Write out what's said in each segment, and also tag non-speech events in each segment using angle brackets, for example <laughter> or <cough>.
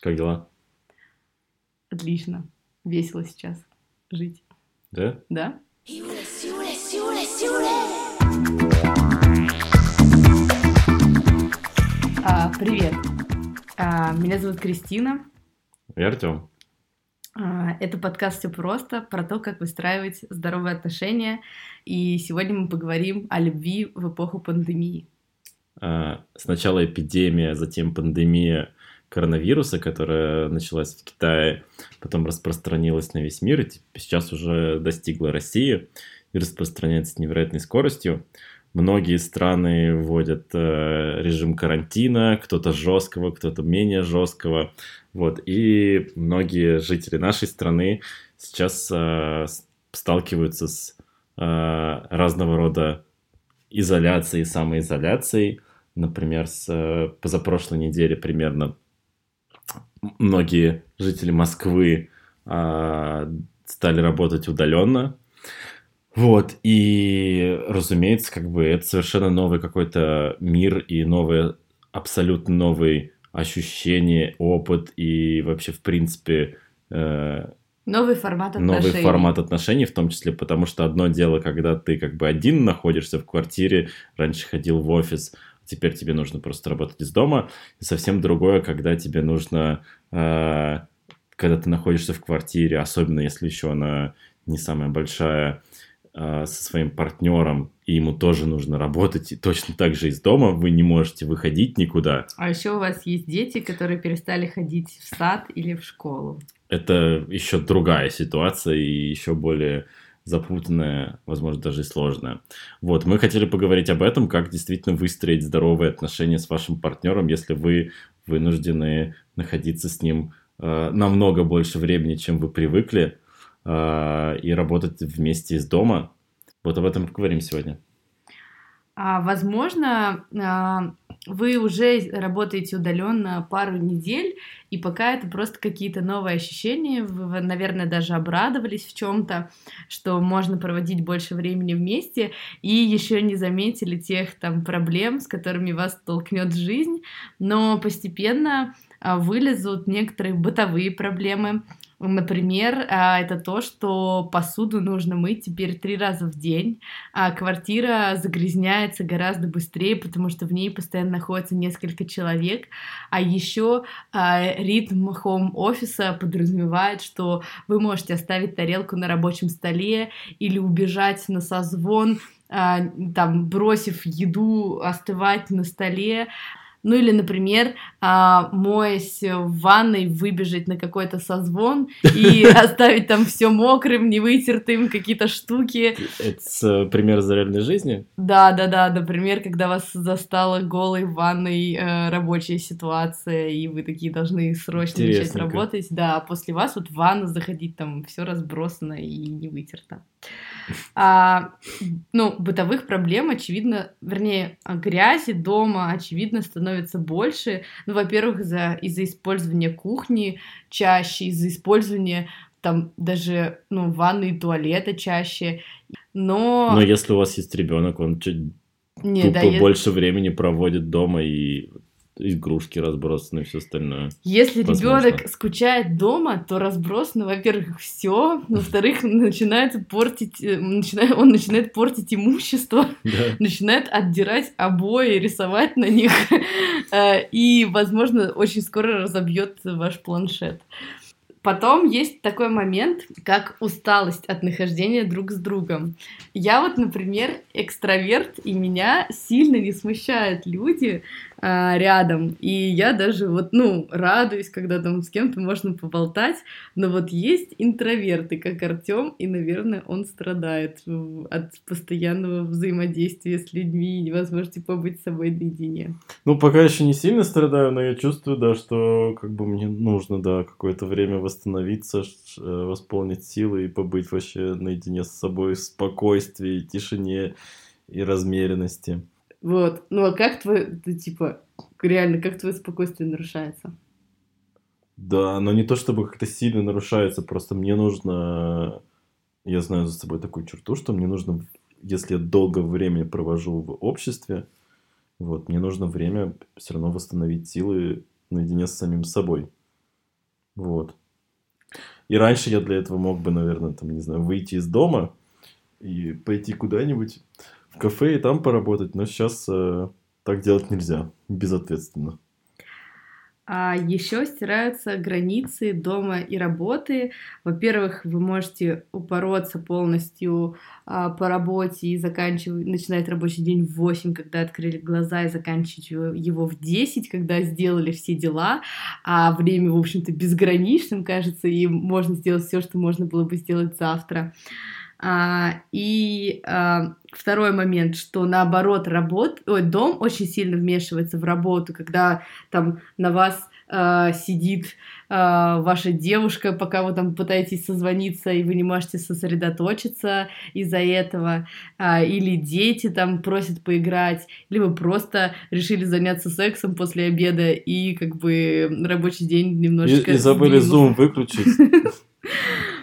Как дела? Отлично. Весело сейчас жить. Да? Да? А, привет. А, меня зовут Кристина. Я Артем. А, это подкаст «Все просто» про то, как выстраивать здоровые отношения. И сегодня мы поговорим о любви в эпоху пандемии. А, сначала эпидемия, затем пандемия коронавируса, которая началась в Китае, потом распространилась на весь мир, и сейчас уже достигла России и распространяется с невероятной скоростью. Многие страны вводят э, режим карантина, кто-то жесткого, кто-то менее жесткого. Вот. И многие жители нашей страны сейчас э, сталкиваются с э, разного рода изоляцией, самоизоляцией. Например, с э, позапрошлой недели примерно многие жители Москвы э, стали работать удаленно, вот, и, разумеется, как бы это совершенно новый какой-то мир и новый, абсолютно новый ощущение, опыт и вообще, в принципе, э, Новый формат новый отношений. формат отношений, в том числе потому, что одно дело, когда ты как бы один находишься в квартире, раньше ходил в офис, теперь тебе нужно просто работать из дома, и совсем другое, когда тебе нужно, э, когда ты находишься в квартире, особенно если еще она не самая большая, э, со своим партнером, и ему тоже нужно работать, и точно так же из дома вы не можете выходить никуда. А еще у вас есть дети, которые перестали ходить в сад или в школу. Это еще другая ситуация и еще более запутанная, возможно, даже и сложная. Вот, мы хотели поговорить об этом, как действительно выстроить здоровые отношения с вашим партнером, если вы вынуждены находиться с ним э, намного больше времени, чем вы привыкли, э, и работать вместе из дома. Вот об этом поговорим сегодня. А, возможно, а, вы уже работаете удаленно пару недель, и пока это просто какие-то новые ощущения, вы, наверное, даже обрадовались в чем-то, что можно проводить больше времени вместе, и еще не заметили тех там проблем, с которыми вас столкнет жизнь, но постепенно а, вылезут некоторые бытовые проблемы, Например, а, это то, что посуду нужно мыть теперь три раза в день, а квартира загрязняется гораздо быстрее, потому что в ней постоянно находится несколько человек, а еще а, ритм хоум-офиса подразумевает, что вы можете оставить тарелку на рабочем столе или убежать на созвон, а, там, бросив еду остывать на столе, ну или, например, а, моясь в ванной, выбежать на какой-то созвон и <laughs> оставить там все мокрым, не вытертым, какие-то штуки. Это пример из реальной жизни? Да, да, да. Например, когда вас застала голой в ванной э, рабочая ситуация, и вы такие должны срочно начать работать. Да, а после вас вот в ванну заходить, там все разбросано и не вытерто. А, ну, бытовых проблем, очевидно, вернее, грязи дома, очевидно, становится больше. Ну, во-первых, из-за из использования кухни чаще, из-за использования там даже, ну, ванны и туалета чаще. Но... Но если у вас есть ребенок, он чуть не, тупо да, больше я... времени проводит дома и игрушки разбросаны и все остальное. Если ребенок скучает дома, то разбросано, во-первых, все, <laughs> во-вторых, начинает портить, э, начинает, он начинает портить имущество, да. <laughs> начинает отдирать обои, рисовать на них, <laughs> э, и, возможно, очень скоро разобьет ваш планшет. Потом есть такой момент, как усталость от нахождения друг с другом. Я вот, например, экстраверт, и меня сильно не смущают люди, а, рядом. И я даже вот, ну, радуюсь, когда там с кем-то можно поболтать. Но вот есть интроверты, как Артем, и, наверное, он страдает от постоянного взаимодействия с людьми и невозможности побыть с собой наедине. Ну, пока еще не сильно страдаю, но я чувствую, да, что как бы мне нужно, да, какое-то время восстановиться, э, восполнить силы и побыть вообще наедине с собой в спокойствии, тишине и размеренности. Вот. Ну а как твое, ты, типа, реально, как твое спокойствие нарушается? Да, но не то чтобы как-то сильно нарушается, просто мне нужно... Я знаю за собой такую черту, что мне нужно, если я долго время провожу в обществе, вот, мне нужно время все равно восстановить силы наедине с самим собой. Вот. И раньше я для этого мог бы, наверное, там, не знаю, выйти из дома и пойти куда-нибудь кафе и там поработать, но сейчас э, так делать нельзя, безответственно. А еще стираются границы дома и работы. Во-первых, вы можете упороться полностью а, по работе и заканчивать, начинать рабочий день в 8, когда открыли глаза, и заканчивать его в 10, когда сделали все дела. А время, в общем-то, безграничным, кажется, и можно сделать все, что можно было бы сделать завтра. А, и а, второй момент, что наоборот работ, ой, дом очень сильно вмешивается в работу, когда там на вас а, сидит а, ваша девушка, пока вы там пытаетесь созвониться, и вы не можете сосредоточиться из-за этого, а, или дети там просят поиграть, вы просто решили заняться сексом после обеда, и как бы рабочий день немножечко... И, и забыли Zoom выключить. <laughs>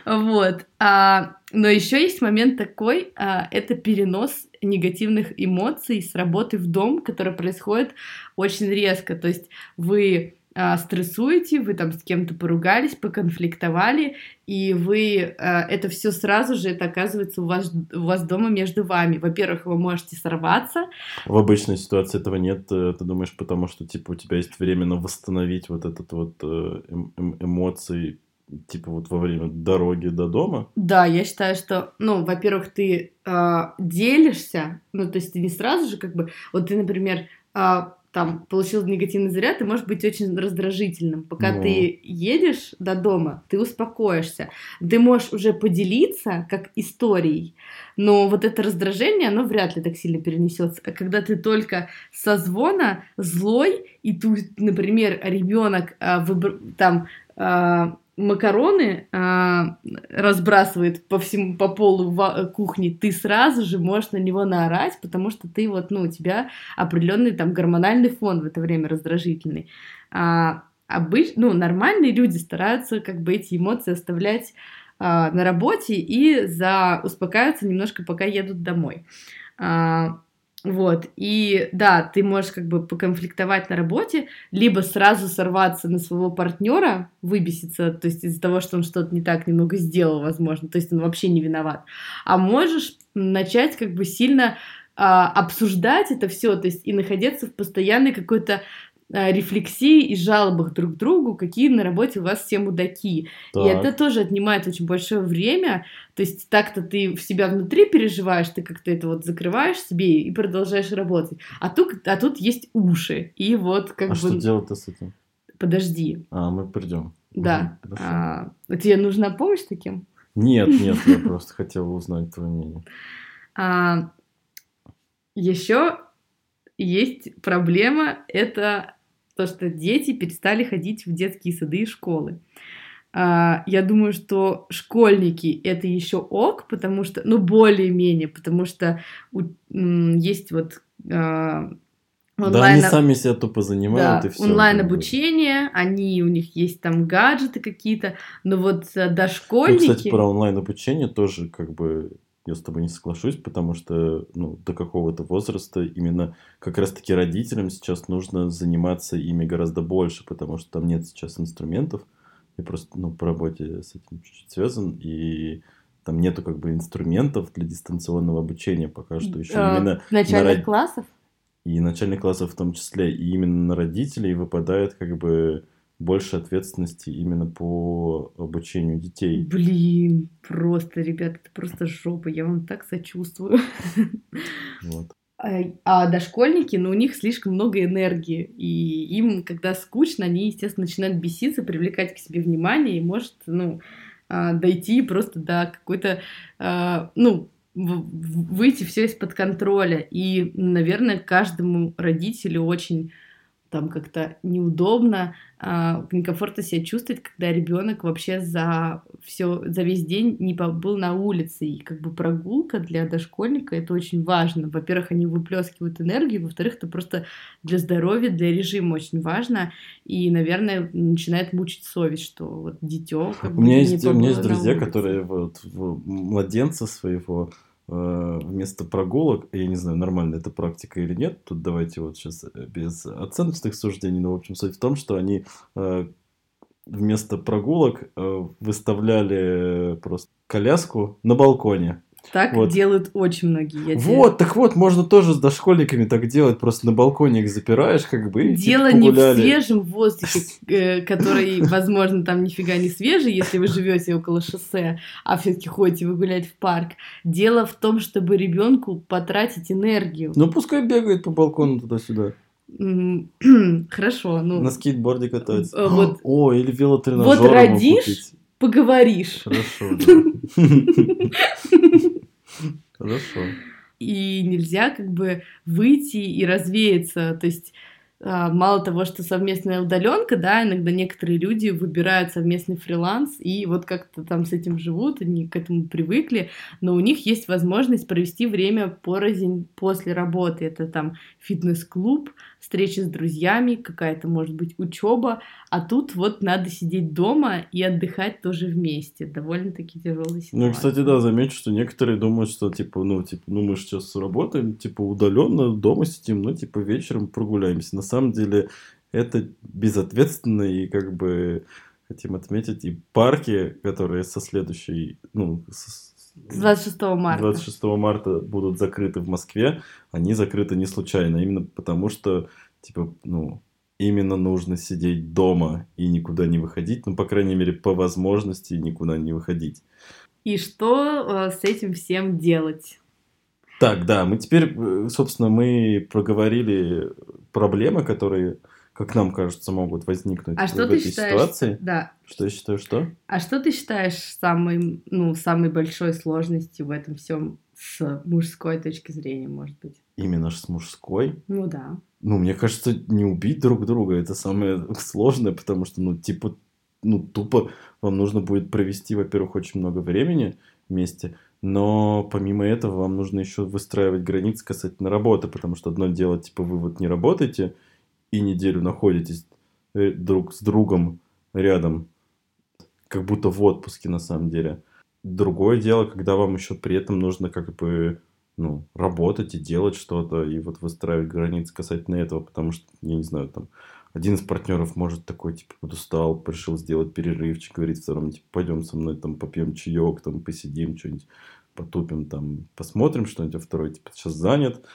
Вот. А, но еще есть момент такой, а, это перенос негативных эмоций с работы в дом, который происходит очень резко. То есть вы а, стрессуете, вы там с кем-то поругались, поконфликтовали, и вы а, это все сразу же это оказывается у вас у вас дома между вами. Во-первых, вы можете сорваться. В обычной ситуации этого нет. Э, ты думаешь, потому что типа у тебя есть время на восстановить вот этот вот э, эм, эмоции типа вот во время дороги до дома? Да, я считаю, что, ну, во-первых, ты э, делишься, ну, то есть ты не сразу же как бы, вот ты, например, э, там получил негативный заряд, ты можешь быть очень раздражительным. Пока Но... ты едешь до дома, ты успокоишься. Ты можешь уже поделиться как историей, но вот это раздражение, оно вряд ли так сильно перенесется. А когда ты только со звона злой, и тут, например, ребенок а, выбр... там а, макароны а, разбрасывает по всему по полу в кухне, ты сразу же можешь на него наорать, потому что ты вот, ну, у тебя определенный там гормональный фон в это время раздражительный. А, обыч... ну, нормальные люди стараются как бы эти эмоции оставлять а, на работе и за успокаиваться немножко, пока едут домой. А, вот, и да, ты можешь как бы поконфликтовать на работе, либо сразу сорваться на своего партнера, выбеситься, то есть из-за того, что он что-то не так немного сделал, возможно, то есть он вообще не виноват. А можешь начать как бы сильно а, обсуждать это все, то есть и находиться в постоянной какой-то рефлексии и жалобах друг к другу, какие на работе у вас все мудаки. Так. И это тоже отнимает очень большое время. То есть так-то ты в себя внутри переживаешь, ты как-то это вот закрываешь себе и продолжаешь работать. А тут, а тут есть уши. И вот как а бы... что делать-то с этим? Подожди. А, мы придем. Да. Угу, а, тебе нужна помощь таким? Нет, <laughs> нет, я просто хотела узнать твое мнение. А, еще есть проблема, это то, что дети перестали ходить в детские сады и школы. А, я думаю, что школьники это еще ок, потому что, ну, более-менее, потому что есть вот онлайн... Да, они сами себя тупо занимают да, и все. онлайн обучение, они у них есть там гаджеты какие-то, но вот э, дошкольники. Ну, кстати, про онлайн обучение тоже как бы я с тобой не соглашусь, потому что ну, до какого-то возраста именно как раз-таки родителям сейчас нужно заниматься ими гораздо больше, потому что там нет сейчас инструментов. Я просто ну, по работе с этим чуть-чуть связан, и там нету как бы инструментов для дистанционного обучения пока что еще а, именно начальных на... классов и начальных классов в том числе и именно на родителей выпадает как бы больше ответственности именно по обучению детей. Блин, просто, ребят, это просто жопа, я вам так сочувствую. Вот. А, а дошкольники, ну, у них слишком много энергии, и им, когда скучно, они, естественно, начинают беситься, привлекать к себе внимание, и может, ну, а, дойти просто до какой-то, а, ну, выйти все из-под контроля. И, наверное, каждому родителю очень там как-то неудобно, а, некомфортно себя чувствовать, когда ребенок вообще за все за весь день не побыл на улице. И как бы прогулка для дошкольника это очень важно. Во-первых, они выплескивают энергию, во-вторых, это просто для здоровья, для режима очень важно. И, наверное, начинает мучить совесть, что вот дитё. Как у меня есть, у меня есть друзья, которые вот младенца своего вместо прогулок, я не знаю, нормально это практика или нет, тут давайте вот сейчас э, без оценочных суждений, но в общем суть в том, что они э, вместо прогулок э, выставляли просто коляску на балконе. Так Вот. делают очень многие. я тебе- Вот, так вот, можно тоже с дошкольниками так делать, просто на балконе их запираешь, как бы, и Дело типа не в свежем воздухе, <laughs> э, который, возможно, там нифига не свежий, если вы живете около шоссе, а все-таки ходите вы гулять в парк. Дело в том, чтобы ребенку потратить энергию. Ну, пускай бегает по балкону туда-сюда. <clears throat> Хорошо, ну На скейтборде катается. Э, вот- <gasps> О, или велотренажер Вот родишь, поговоришь. Хорошо, да. <laughs> <laughs> Хорошо. и нельзя как бы выйти и развеяться. То есть а, мало того, что совместная удаленка, да, иногда некоторые люди выбирают совместный фриланс и вот как-то там с этим живут, они к этому привыкли, но у них есть возможность провести время порознь после работы. Это там фитнес-клуб, встречи с друзьями, какая-то, может быть, учеба, а тут вот надо сидеть дома и отдыхать тоже вместе. Довольно-таки тяжелая ситуация. Ну, кстати, да, замечу, что некоторые думают, что, типа, ну, типа, ну, мы же сейчас работаем, типа, удаленно, дома сидим, ну, типа, вечером прогуляемся. На самом деле, это безответственно, и, как бы, хотим отметить, и парки, которые со следующей, ну, С 26 марта. 26 марта будут закрыты в Москве, они закрыты не случайно, именно потому что, типа, ну, именно нужно сидеть дома и никуда не выходить, ну, по крайней мере, по возможности никуда не выходить. И что э, с этим всем делать? Так, да, мы теперь, э, собственно, мы проговорили проблемы, которые, как нам кажется, могут возникнуть А в что ты этой считаешь? ситуации. Да. Что я считаю, что? А что ты считаешь самой, ну, самой большой сложностью в этом всем с мужской точки зрения, может быть? Именно с мужской. Ну да. Ну, мне кажется, не убить друг друга это самое сложное, потому что, ну, типа, ну, тупо вам нужно будет провести, во-первых, очень много времени вместе, но помимо этого вам нужно еще выстраивать границы касательно работы, потому что одно дело, типа, вы вот не работаете и неделю находитесь э, друг с другом рядом, как будто в отпуске на самом деле. Другое дело, когда вам еще при этом нужно как бы ну, работать и делать что-то, и вот выстраивать границы касательно этого, потому что, я не знаю, там, один из партнеров может такой, типа, подустал, решил сделать перерывчик, говорит второму, типа, пойдем со мной, там, попьем чаек, там, посидим, что-нибудь потупим, там, посмотрим что-нибудь, а второй, типа, сейчас занят,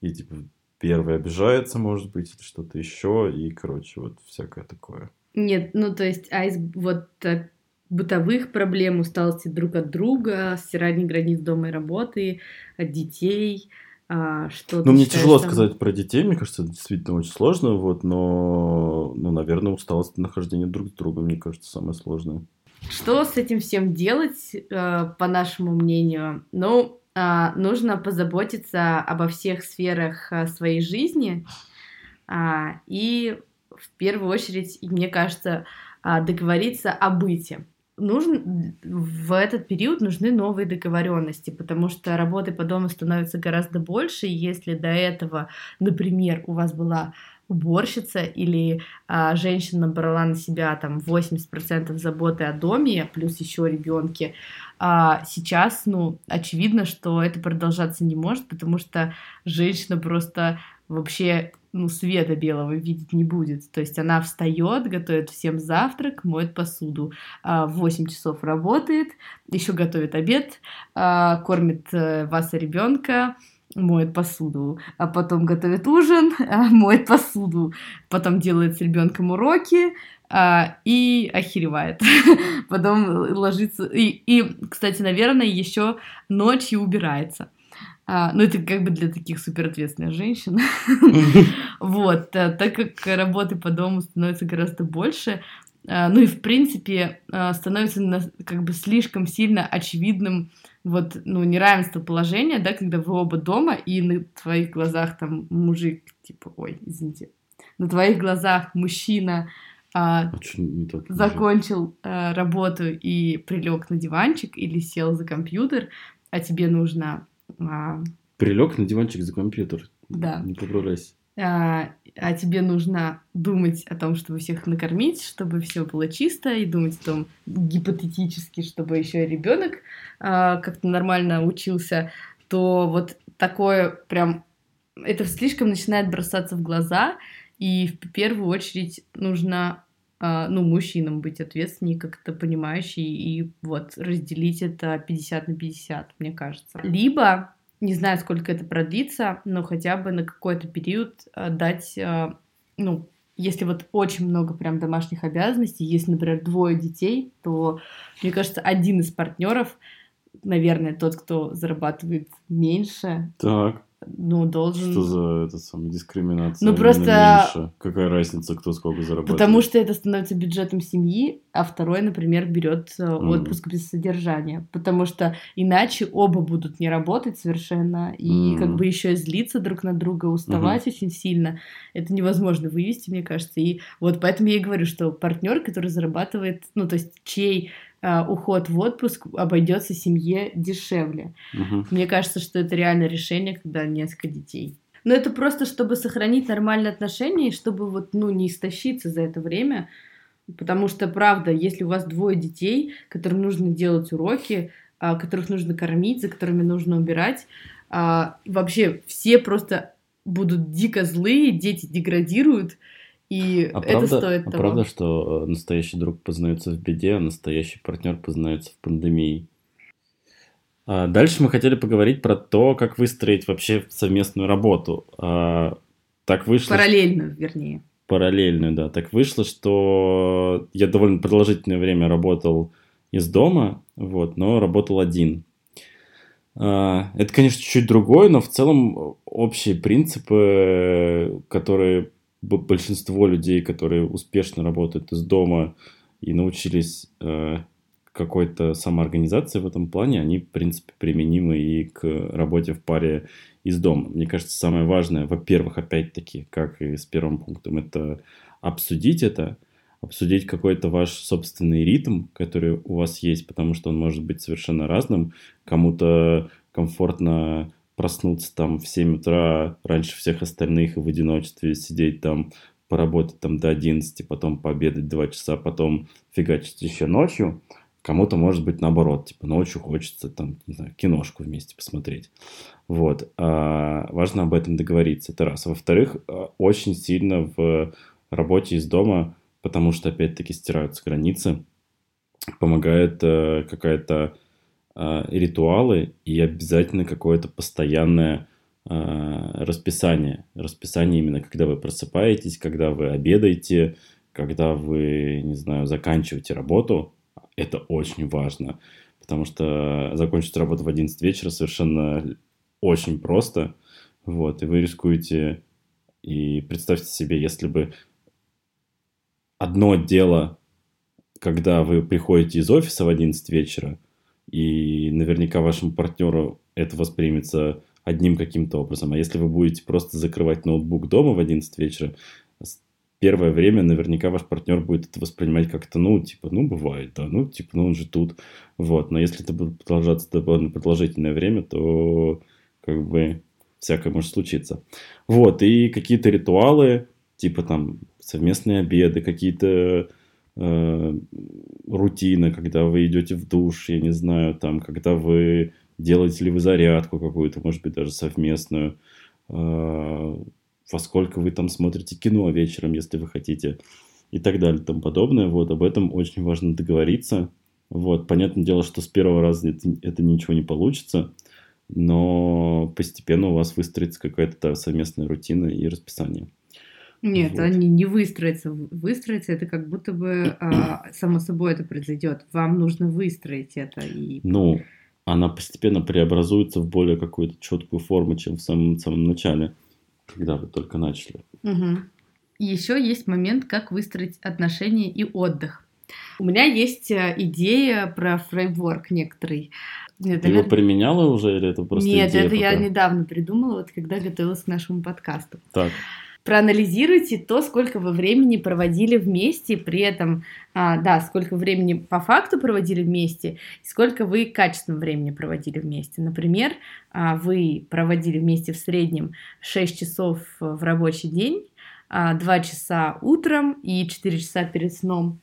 и, типа, первый обижается, может быть, или что-то еще, и, короче, вот всякое такое. Нет, ну то есть, а из вот э, бытовых проблем, усталости друг от друга, стирания границ дома и работы, от детей, а, что Ну, мне считаешь тяжело самым- сказать про детей, мне кажется, это действительно очень сложно, вот, но, ну, наверное, усталость нахождения друг с другом, мне кажется, самое сложное. Что с этим всем делать, э, по нашему мнению? Ну, нужно позаботиться обо всех сферах а, своей жизни а, и в первую очередь, мне кажется, а, договориться о быте. Нужен, в этот период нужны новые договоренности, потому что работы по дому становится гораздо больше, и если до этого, например, у вас была уборщица или а, женщина брала на себя там 80% заботы о доме, плюс еще ребенки, а сейчас, ну, очевидно, что это продолжаться не может, потому что женщина просто вообще ну, света белого видеть не будет. То есть она встает, готовит всем завтрак, моет посуду. а, В 8 часов работает, еще готовит обед, а, кормит э, вас и ребенка, моет посуду, а потом готовит ужин, <laughs> а, моет посуду, потом делает с ребенком уроки а, и охеревает. <laughs> Потом ложится. И, и, кстати, наверное, еще ночью убирается. А, ну, это как бы для таких суперответственных женщин. <laughs> Вот, а, так как работы по дому становится гораздо больше, а, ну и в принципе а, становится на- как бы слишком сильно очевидным вот, ну, неравенство положения, да, когда вы оба дома, и на твоих глазах там мужик, типа, ой, извините, на твоих глазах мужчина а, А так? закончил э, работу и прилег на диванчик или сел за компьютер, а тебе нужно а, Прилег на диванчик за компьютер. Да. Не поправляйся. а, а тебе нужно думать о том, чтобы всех накормить, чтобы все было чисто, и думать о том гипотетически, чтобы еще ребенок а, как-то нормально учился, то вот такое прям это слишком начинает бросаться в глаза, и в первую очередь нужно а, ну, мужчинам быть ответственнее, как-то понимающие, и вот разделить это 50 на 50, мне кажется. Либо, не знаю, сколько это продлится, но хотя бы на какой-то период а, дать, а, ну, если вот очень много прям домашних обязанностей, если, например, двое детей, то, мне кажется, один из партнеров, наверное, тот, кто зарабатывает меньше, так ну, должен... Что за это самая дискриминация? Ну, просто... Меньше? Какая разница, кто сколько зарабатывает? Потому что это становится бюджетом семьи, а второй, например, берет mm. отпуск без содержания. Потому что иначе оба будут не работать совершенно, и mm. как бы еще и злиться друг на друга, уставать mm-hmm. очень сильно. Это невозможно вывести, мне кажется. И вот поэтому я и говорю, что партнер, который зарабатывает, ну, то есть чей Э, уход в отпуск обойдется семье дешевле. Угу. Мне кажется, что это реально решение, когда несколько детей. Но это просто, чтобы сохранить нормальные отношения и чтобы вот, ну, не истощиться за это время. Потому что, правда, если у вас двое детей, которым нужно делать уроки, а, которых нужно кормить, за которыми нужно убирать, а, вообще все просто будут дико злые, дети деградируют, и а это правда, стоит а того. правда, что э, настоящий друг познается в беде, а настоящий партнер познается в пандемии? А дальше мы хотели поговорить про то, как выстроить вообще совместную работу. А, так вышло... Параллельную, вернее. Параллельную, да. Так вышло, что я довольно продолжительное время работал из дома, вот, но работал один. А, это, конечно, чуть-чуть другое, но в целом общие принципы, которые большинство людей, которые успешно работают из дома и научились э, какой-то самоорганизации в этом плане, они, в принципе, применимы и к работе в паре из дома. Мне кажется, самое важное, во-первых, опять-таки, как и с первым пунктом, это обсудить это, обсудить какой-то ваш собственный ритм, который у вас есть, потому что он может быть совершенно разным. Кому-то комфортно проснуться там в 7 утра раньше всех остальных и в одиночестве сидеть там, поработать там до 11, потом пообедать 2 часа, потом фигачить еще ночью. Кому-то может быть наоборот, типа ночью хочется там, не знаю, киношку вместе посмотреть. Вот. А, важно об этом договориться, это раз. Во-вторых, а, очень сильно в работе из дома, потому что опять-таки стираются границы, помогает а, какая-то э, ритуалы и обязательно какое-то постоянное э, расписание. Расписание именно, когда вы просыпаетесь, когда вы обедаете, когда вы, не знаю, заканчиваете работу. Это очень важно, потому что закончить работу в 11 вечера совершенно очень просто. Вот, и вы рискуете... И представьте себе, если бы одно дело, когда вы приходите из офиса в 11 вечера, и наверняка вашему партнеру это воспримется одним каким-то образом. А если вы будете просто закрывать ноутбук дома в 11 вечера, первое время наверняка ваш партнер будет это воспринимать как-то, ну, типа, ну, бывает, да, ну, типа, ну, он же тут, вот. Но если это будет продолжаться довольно продолжительное время, то, как бы, всякое может случиться. Вот, и какие-то ритуалы, типа, там, совместные обеды, какие-то э, рутина, когда вы идете в душ, я не знаю, там, когда вы делаете ли вы зарядку какую-то, может быть, даже совместную, э, во сколько вы там смотрите кино вечером, если вы хотите, и так далее, и тому подобное. Вот, об этом очень важно договориться. Вот, понятное дело, что с первого раза это, это ничего не получится, но постепенно у вас выстроится какая-то совместная рутина и расписание. Нет, вот. они не выстроятся. Выстроиться это как будто бы <clears throat> а, само собой это произойдет. Вам нужно выстроить это. И... Ну, она постепенно преобразуется в более какую-то четкую форму, чем в самом, самом начале, когда вы только начали. Угу. Еще есть момент, как выстроить отношения и отдых. У меня есть э, идея про фреймворк некоторый. Нет, Ты наверное... его применяла уже или это просто Нет, идея это пока? я недавно придумала, вот когда готовилась к нашему подкасту. Так проанализируйте то, сколько вы времени проводили вместе, при этом, а, да, сколько времени по факту проводили вместе, и сколько вы качественного времени проводили вместе. Например, а, вы проводили вместе в среднем 6 часов в рабочий день, а, 2 часа утром и 4 часа перед сном,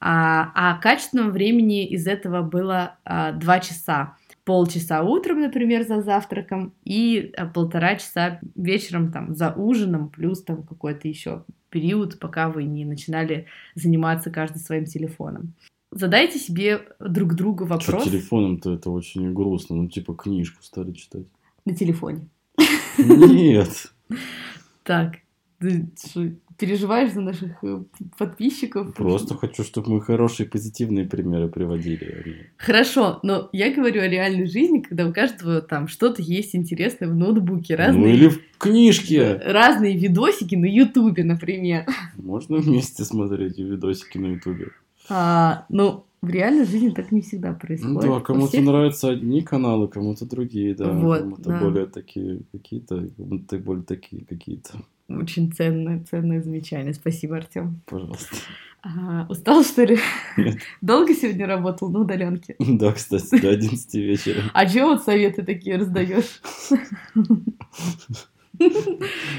а, а качественного времени из этого было а, 2 часа полчаса утром, например, за завтраком, и э, полтора часа вечером там за ужином, плюс там какое-то еще период, пока вы не начинали заниматься каждый своим телефоном. Задайте себе друг другу вопрос. Что телефоном-то это очень грустно. Ну, типа книжку стали читать. На телефоне. Нет. Так, ты что, переживаешь за наших э, подписчиков? Просто хочу, чтобы мы хорошие позитивные примеры приводили. Хорошо, но я говорю о реальной жизни, когда у каждого там что-то есть интересное в ноутбуке. Разные, Ну или в книжке. разные видосики на Ютубе, например. Можно вместе смотреть видосики на Ютубе. А, ну, в реальной жизни так не всегда Ну происходит. да, У кому-то всех- нравятся одни каналы, кому-то другие, да. Вот, кому-то да. более такие какие-то, кому-то более такие какие-то. Очень ценное, ценное замечание. Спасибо, Артем. Пожалуйста. устал, что ли? Нет. Долго сегодня работал на удаленке? Да, кстати, до 11 вечера. А чего вот советы такие раздаешь? <laughs>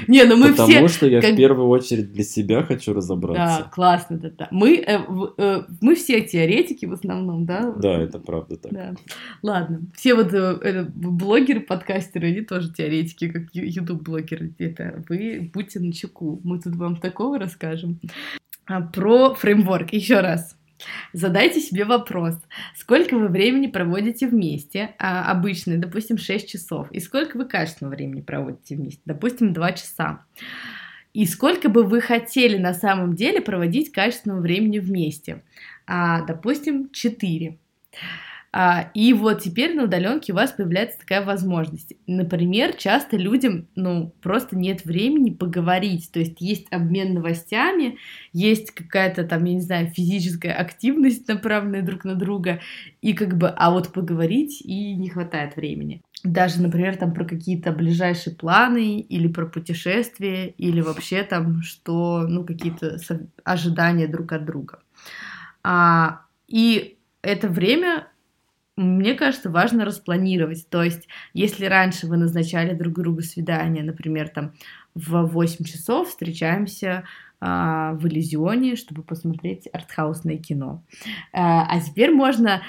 Не, ну мы Потому все... что я как- в первую очередь для себя хочу Да, разобраться. классно, да, да. Мы, э, э, мы все теоретики в основном, да? Да, это правда так. Да. Ладно. Все вот э, это, блогеры, подкастеры, они тоже теоретики, как ютуб-блогеры. Это вы будьте начеку. Мы тут вам такого расскажем. А, Про фреймворк. Еще раз. Задайте себе вопрос, сколько вы времени проводите вместе, а, обычно, допустим, 6 часов, и сколько вы качественного времени проводите вместе, допустим, 2 часа. И сколько бы вы хотели на самом деле проводить качественного времени вместе, а, допустим, 4. А, и вот теперь на удаленке у вас появляется такая возможность. Например, часто людям, ну, просто нет времени поговорить. То есть есть обмен новостями, есть какая-то там, я не знаю, физическая активность, направленная друг на друга, и как бы, а вот поговорить и не хватает времени. Даже, например, там про какие-то ближайшие планы, или про путешествия, или вообще там, что, ну, какие-то ожидания друг от друга. А, и это время мне кажется, важно распланировать. То есть, если раньше вы назначали друг другу свидание, например, там в 8 часов встречаемся а, в Иллюзионе, чтобы посмотреть артхаусное кино. А, а теперь можно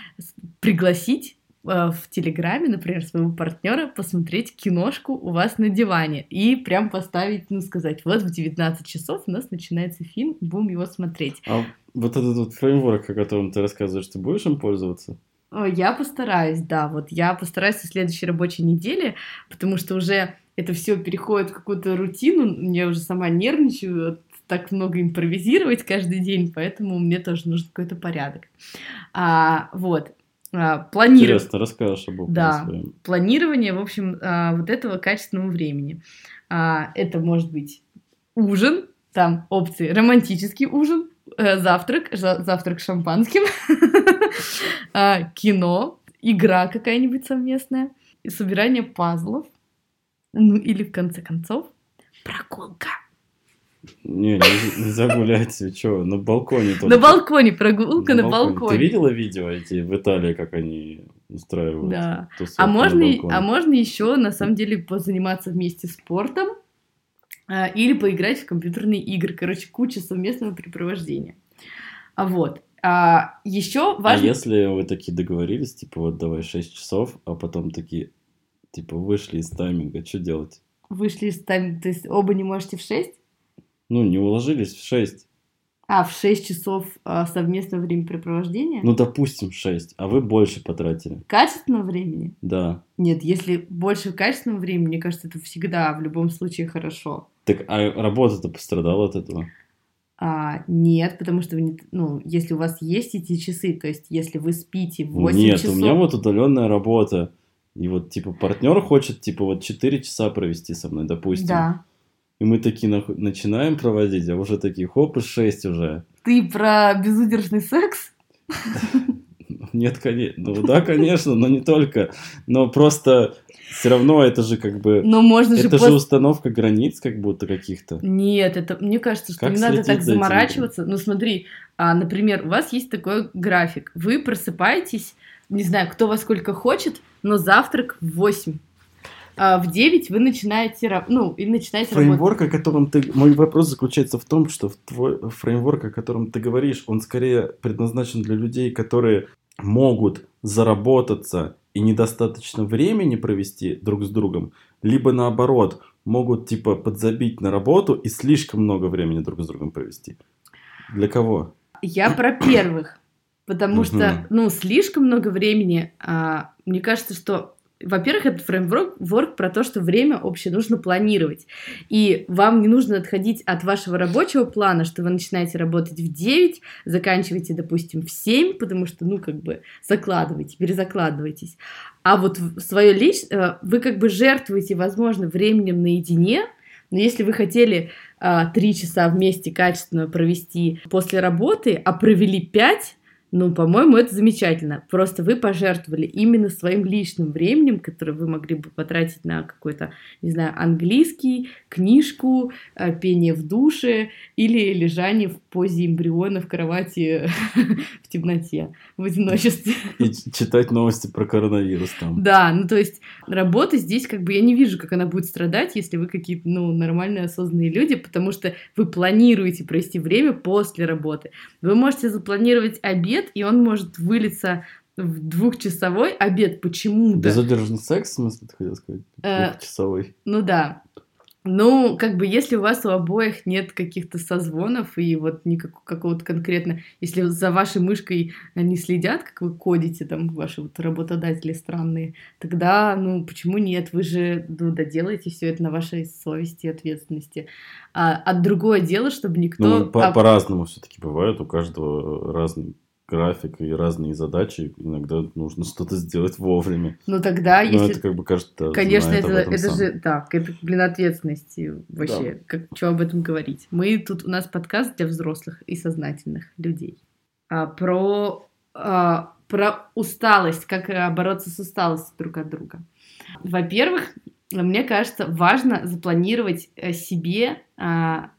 пригласить а, в Телеграме, например, своего партнера посмотреть киношку у вас на диване и прям поставить, ну, сказать, вот в 19 часов у нас начинается фильм, будем его смотреть. А вот этот вот фреймворк, о котором ты рассказываешь, ты будешь им пользоваться? Ой, Я постараюсь, да, вот я постараюсь в следующей рабочей неделе, потому что уже это все переходит в какую-то рутину, я уже сама нервничаю, так много импровизировать каждый день, поэтому мне тоже нужен какой-то порядок. А, вот, а, планировать. Интересно, расскажешь об опыте Да. своем. планирование, в общем, а, вот этого качественного времени. А, Это может быть ужин, там опции романтический ужин, э, завтрак, завтрак шампанским, <laughs> <laughs> кино, игра какая-нибудь совместная, и собирание пазлов, ну или в конце концов прогулка. Не, не- нельзя гулять, вы чё, на балконе только. На балконе, прогулка на, балконе. Ты видела видео эти в Италии, как они устраивают? Да. А на можно, балконе? а можно еще, на самом деле, позаниматься вместе спортом а, или поиграть в компьютерные игры. Короче, куча совместного препровождения. А вот. А, еще А важно... если вы такие договорились, типа, вот давай 6 часов, а потом такие, типа, вышли из тайминга, что делать? Вышли из тайм... То есть оба не можете в 6? Ну, не уложились в 6. А, в 6 часов а, совместного времяпрепровождения? Ну, допустим, 6, а вы больше потратили. Качественного времени? Да. Нет, если больше качественного времени, мне кажется, это всегда в любом случае хорошо. Так, а работа-то пострадала от этого? А, нет, потому что вы не, ну, если у вас есть эти часы, то есть если вы спите 8 Нет, часов... у меня вот удаленная работа. И вот, типа, партнер хочет, типа, вот 4 часа провести со мной, допустим. Да. И мы такие нах- начинаем проводить, а уже такие, хоп, и 6 уже. Ты про безудержный секс? <laughs> Нет, конечно. Ну да, конечно, но не только. Но просто все равно это же как бы... Но можно же Это же установка границ как будто каких-то. Нет, это мне кажется, что Как не надо так за этим? заморачиваться. Ну смотри, а, например, у вас есть такой график. Вы просыпаетесь, не знаю, кто во сколько хочет, но завтрак в 8. А в 9 вы начинаете, ну, и начинаете работать. Фреймворк, о котором ты... Мой вопрос заключается в том, что в твой фреймворк, о котором ты говоришь, он скорее предназначен для людей, которые могут заработаться и недостаточно времени провести друг с другом, либо наоборот, могут, типа, подзабить на работу и слишком много времени друг с другом провести? Для кого? Я про первых. Потому что, ну, слишком много времени. а, мне кажется, что, во-первых, это фреймворк про то, что время общее нужно планировать. И вам не нужно отходить от вашего рабочего плана, что вы начинаете работать в 9, заканчиваете, допустим, в 7, потому что, ну, как бы закладываете, перезакладываетесь. А вот свое личное, вы как бы жертвуете, возможно, временем наедине, но если вы хотели а, три часа вместе качественно провести после работы, а провели пять, ну, по-моему, это замечательно. Просто вы пожертвовали именно своим личным временем, которое вы могли бы потратить на какой-то, не знаю, английский, книжку, э, пение в душе или лежание в позе эмбриона в кровати <laughs> в темноте, в одиночестве. И читать новости про коронавирус там. Да, ну то есть работа здесь как бы я не вижу, как она будет страдать, если вы какие-то, ну, нормальные, осознанные люди, потому что вы планируете провести время после работы. Вы можете запланировать обед, и он может вылиться в двухчасовой обед почему-то. Безудержный секс, в смысле, ты хотел сказать? Э, Двухчасовой. Ну да. Ну, как бы, если у вас у обоих нет каких-то созвонов и вот никакого какого-то конкретно, если за вашей мышкой не следят, как вы кодите, там, ваши вот работодатели странные, тогда, ну, почему нет? Вы же, ну, доделаете все это на вашей совести и ответственности. А, а другое дело, чтобы никто... Ну, по- по-разному все-таки бывает, у каждого разный график и разные задачи. Иногда нужно что-то сделать вовремя. ну, тогда, Но если... это как бы каждый Конечно, это, это сам. же, да, это, блин, ответственности вообще, как, что об этом говорить. Мы тут, у нас подкаст для взрослых и сознательных людей. А, про, а, про усталость, как бороться с усталостью друг от друга. Во-первых, мне кажется, важно запланировать э, себе а,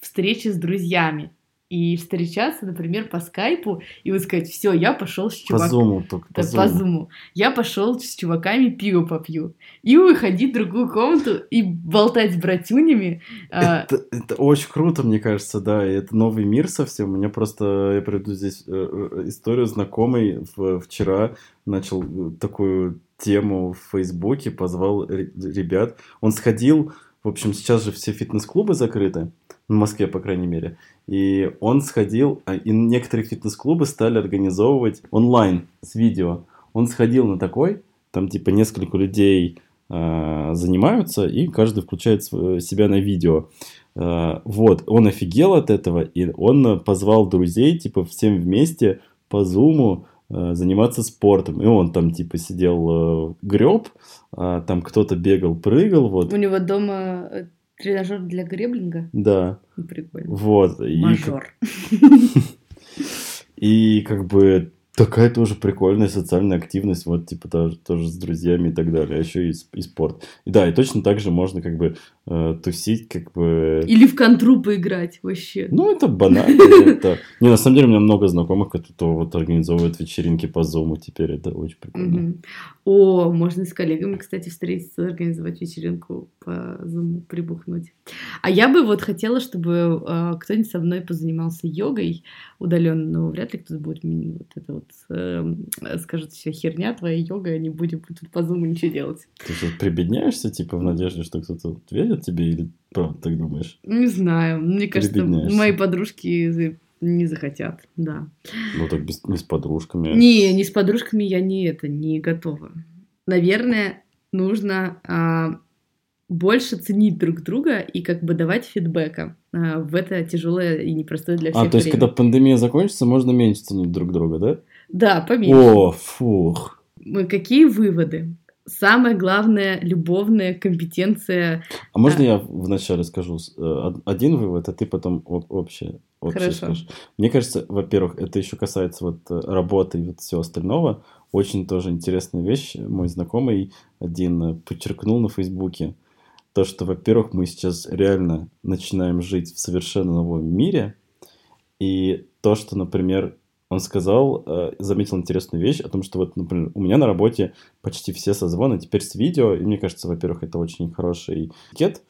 встречи с друзьями. И встречаться, например, по скайпу, и вот сказать, все, я пошел с По чуваком. зуму только, по Да, зуму. по зуму. Я пошел с чуваками пиво попью. И уходить в другую комнату и болтать с братюнями. а, Это, это очень круто, мне кажется, да, и это новый мир совсем. У меня просто, я приведу здесь э, э, историю знакомый в- вчера начал э, такую тему в Фейсбуке, позвал ре- ребят. Он сходил, в общем, сейчас же все фитнес-клубы закрыты, в Москве, по крайней мере. И он сходил, а, и некоторые фитнес-клубы стали организовывать онлайн с видео. Он сходил на такой, там типа несколько людей а, занимаются, и каждый включает св- себя на видео. А, Вот, он офигел от этого, и он позвал друзей, типа, всем вместе по зуму заниматься спортом. И он там, типа, сидел, греб, там кто-то бегал, прыгал, вот, У него дома э, тренажер для греблинга. да, Прикольно. вот. Мажор. <laughs> и как бы такая тоже прикольная социальная активность, вот, типа, тоже, тоже с друзьями и так далее, а еще и, и спорт. И да, и точно так же можно, как бы, э, тусить, как бы... Или в контру поиграть вообще. Ну, это банально. это- Не, на самом деле, у меня много знакомых, кто вот организовывает вечеринки по зуму теперь. Это очень прикольно. О, можно с коллегами, кстати, встретиться, организовать вечеринку по зуму, прибухнуть. А я бы вот хотела, чтобы э, кто-нибудь со мной позанимался йогой удаленно, но вряд ли кто-то будет вот это вот скажет, все херня твоя йога, не будем тут по зуму ничего делать. Ты что, прибедняешься, типа, в надежде, что кто-то верит тебе, или правда так думаешь? Не знаю, мне кажется, мои подружки не захотят, да. Ну, так без, не с подружками. Не, не с подружками я не это, не готова. Наверное, нужно а, больше ценить друг друга и как бы давать фидбэка а, в это тяжелое и непростое для всех А, то есть, время. когда пандемия закончится, можно меньше ценить друг друга, да? Да, поменьше. О, фух. Мы- Какие выводы? Самая главная любовная компетенция. А можно А. я вначале скажу э, од- один вывод, а ты потом об- общее, общее Хорошо. скажешь? Мне кажется, во-первых, это еще касается вот э, работы и вот всего остального. Очень тоже интересная вещь. Мой знакомый один э, подчеркнул на Фейсбуке то, что, во-первых, мы сейчас реально начинаем жить в совершенно новом мире. И то, что, например, он сказал, э, заметил интересную вещь о том, что вот, например, у меня на работе почти все созвоны теперь с видео, и мне кажется, во-первых, это очень хороший этикет,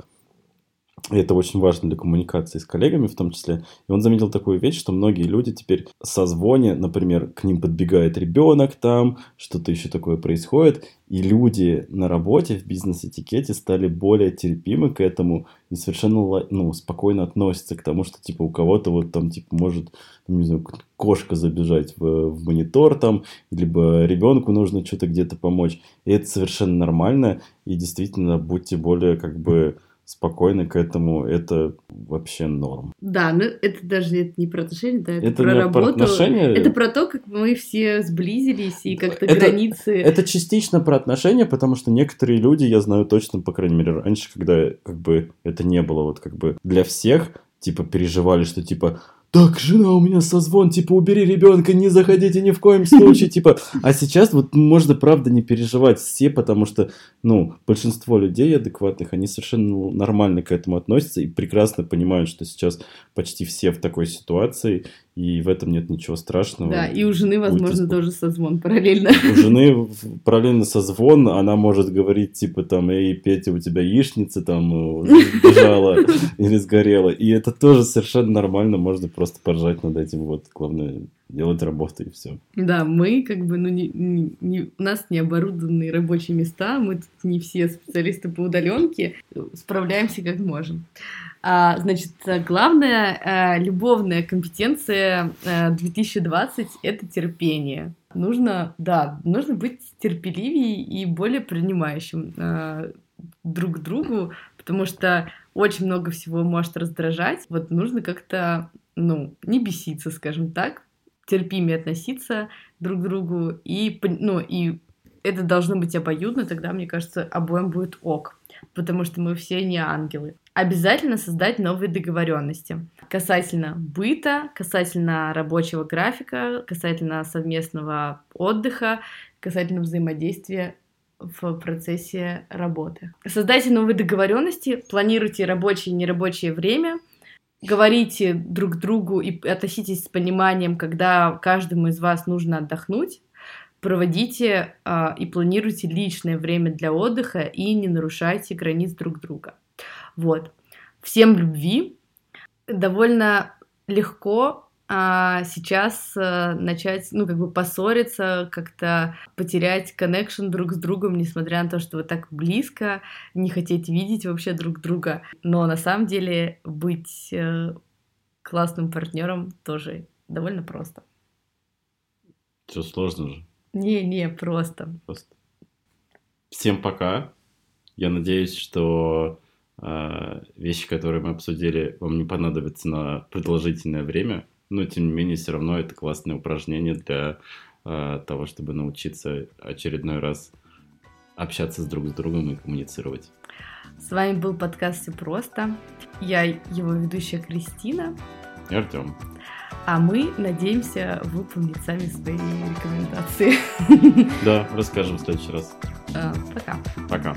И это очень важно для коммуникации с коллегами в том числе. И он заметил такую вещь, что многие люди теперь со звоне, например, к ним подбегает ребенок там, что-то еще такое происходит, и люди на работе в бизнес-этикете стали более терпимы к этому и совершенно ну, спокойно относятся к тому, что типа у кого-то вот там типа может не знаю, кошка забежать в, в монитор там, либо ребенку нужно что-то где-то помочь. И это совершенно нормально. И действительно будьте более как бы спокойны к этому, это вообще норм. Да, но это даже это не про отношения, да, это, это про работу. Про отношения. Это про то, как мы все сблизились и как-то это, границы. Это частично про отношения, потому что некоторые люди, я знаю точно, по крайней мере, раньше, когда как бы это не было вот как бы для всех, типа переживали, что типа так, жена у меня созвон, типа, убери ребенка, не заходите ни в коем случае, <laughs> типа. А сейчас вот можно, правда, не переживать все, потому что, ну, большинство людей адекватных, они совершенно нормально к этому относятся и прекрасно понимают, что сейчас почти все в такой ситуации, и в этом нет ничего страшного. Да, и у жены, возможно, Будьте... тоже созвон параллельно. У жены параллельно созвон, она может говорить, типа, там, эй, Петя, у тебя яичница там бежала <laughs> или сгорела. И это тоже совершенно нормально, можно просто поржать над этим, вот, главное, делать работу и все. Да, мы как бы, ну, не, не, не, у нас не оборудованные рабочие места, мы тут не все специалисты по удаленке, справляемся как можем. А, значит, главная а, любовная компетенция а, 2020 — это терпение. Нужно, да, нужно быть терпеливее и более принимающим а, друг к другу, потому что очень много всего может раздражать. Вот нужно как-то, ну, не беситься, скажем так, терпимее относиться друг к другу и, ну, и это должно быть обоюдно, тогда, мне кажется, обоим будет ок, потому что мы все не ангелы. Обязательно создать новые договоренности касательно быта, касательно рабочего графика, касательно совместного отдыха, касательно взаимодействия в процессе работы. Создайте новые договоренности, планируйте рабочее и нерабочее время, говорите друг другу и относитесь с пониманием, когда каждому из вас нужно отдохнуть, проводите э, и планируйте личное время для отдыха и не нарушайте границ друг друга. Вот. Всем любви. Довольно легко а сейчас а, начать, ну, как бы поссориться, как-то потерять коннекшн друг с другом, несмотря на то, что вы так близко, не хотите видеть вообще друг друга. Но на самом деле быть э, классным партнером тоже довольно просто. Все сложно же. Не-не, просто. Просто. Всем пока. Я надеюсь, что э, вещи, которые мы обсудили, вам не понадобятся на продолжительное время. Но, тем не менее, все равно это классное упражнение для э, того, чтобы научиться очередной раз общаться с друг с другом и коммуницировать. С вами был подкаст «Все просто». Я его ведущая Кристина. И Артем. А мы надеемся выполнить сами свои рекомендации. <laughs> Да, расскажем в следующий раз. А, пока. Пока.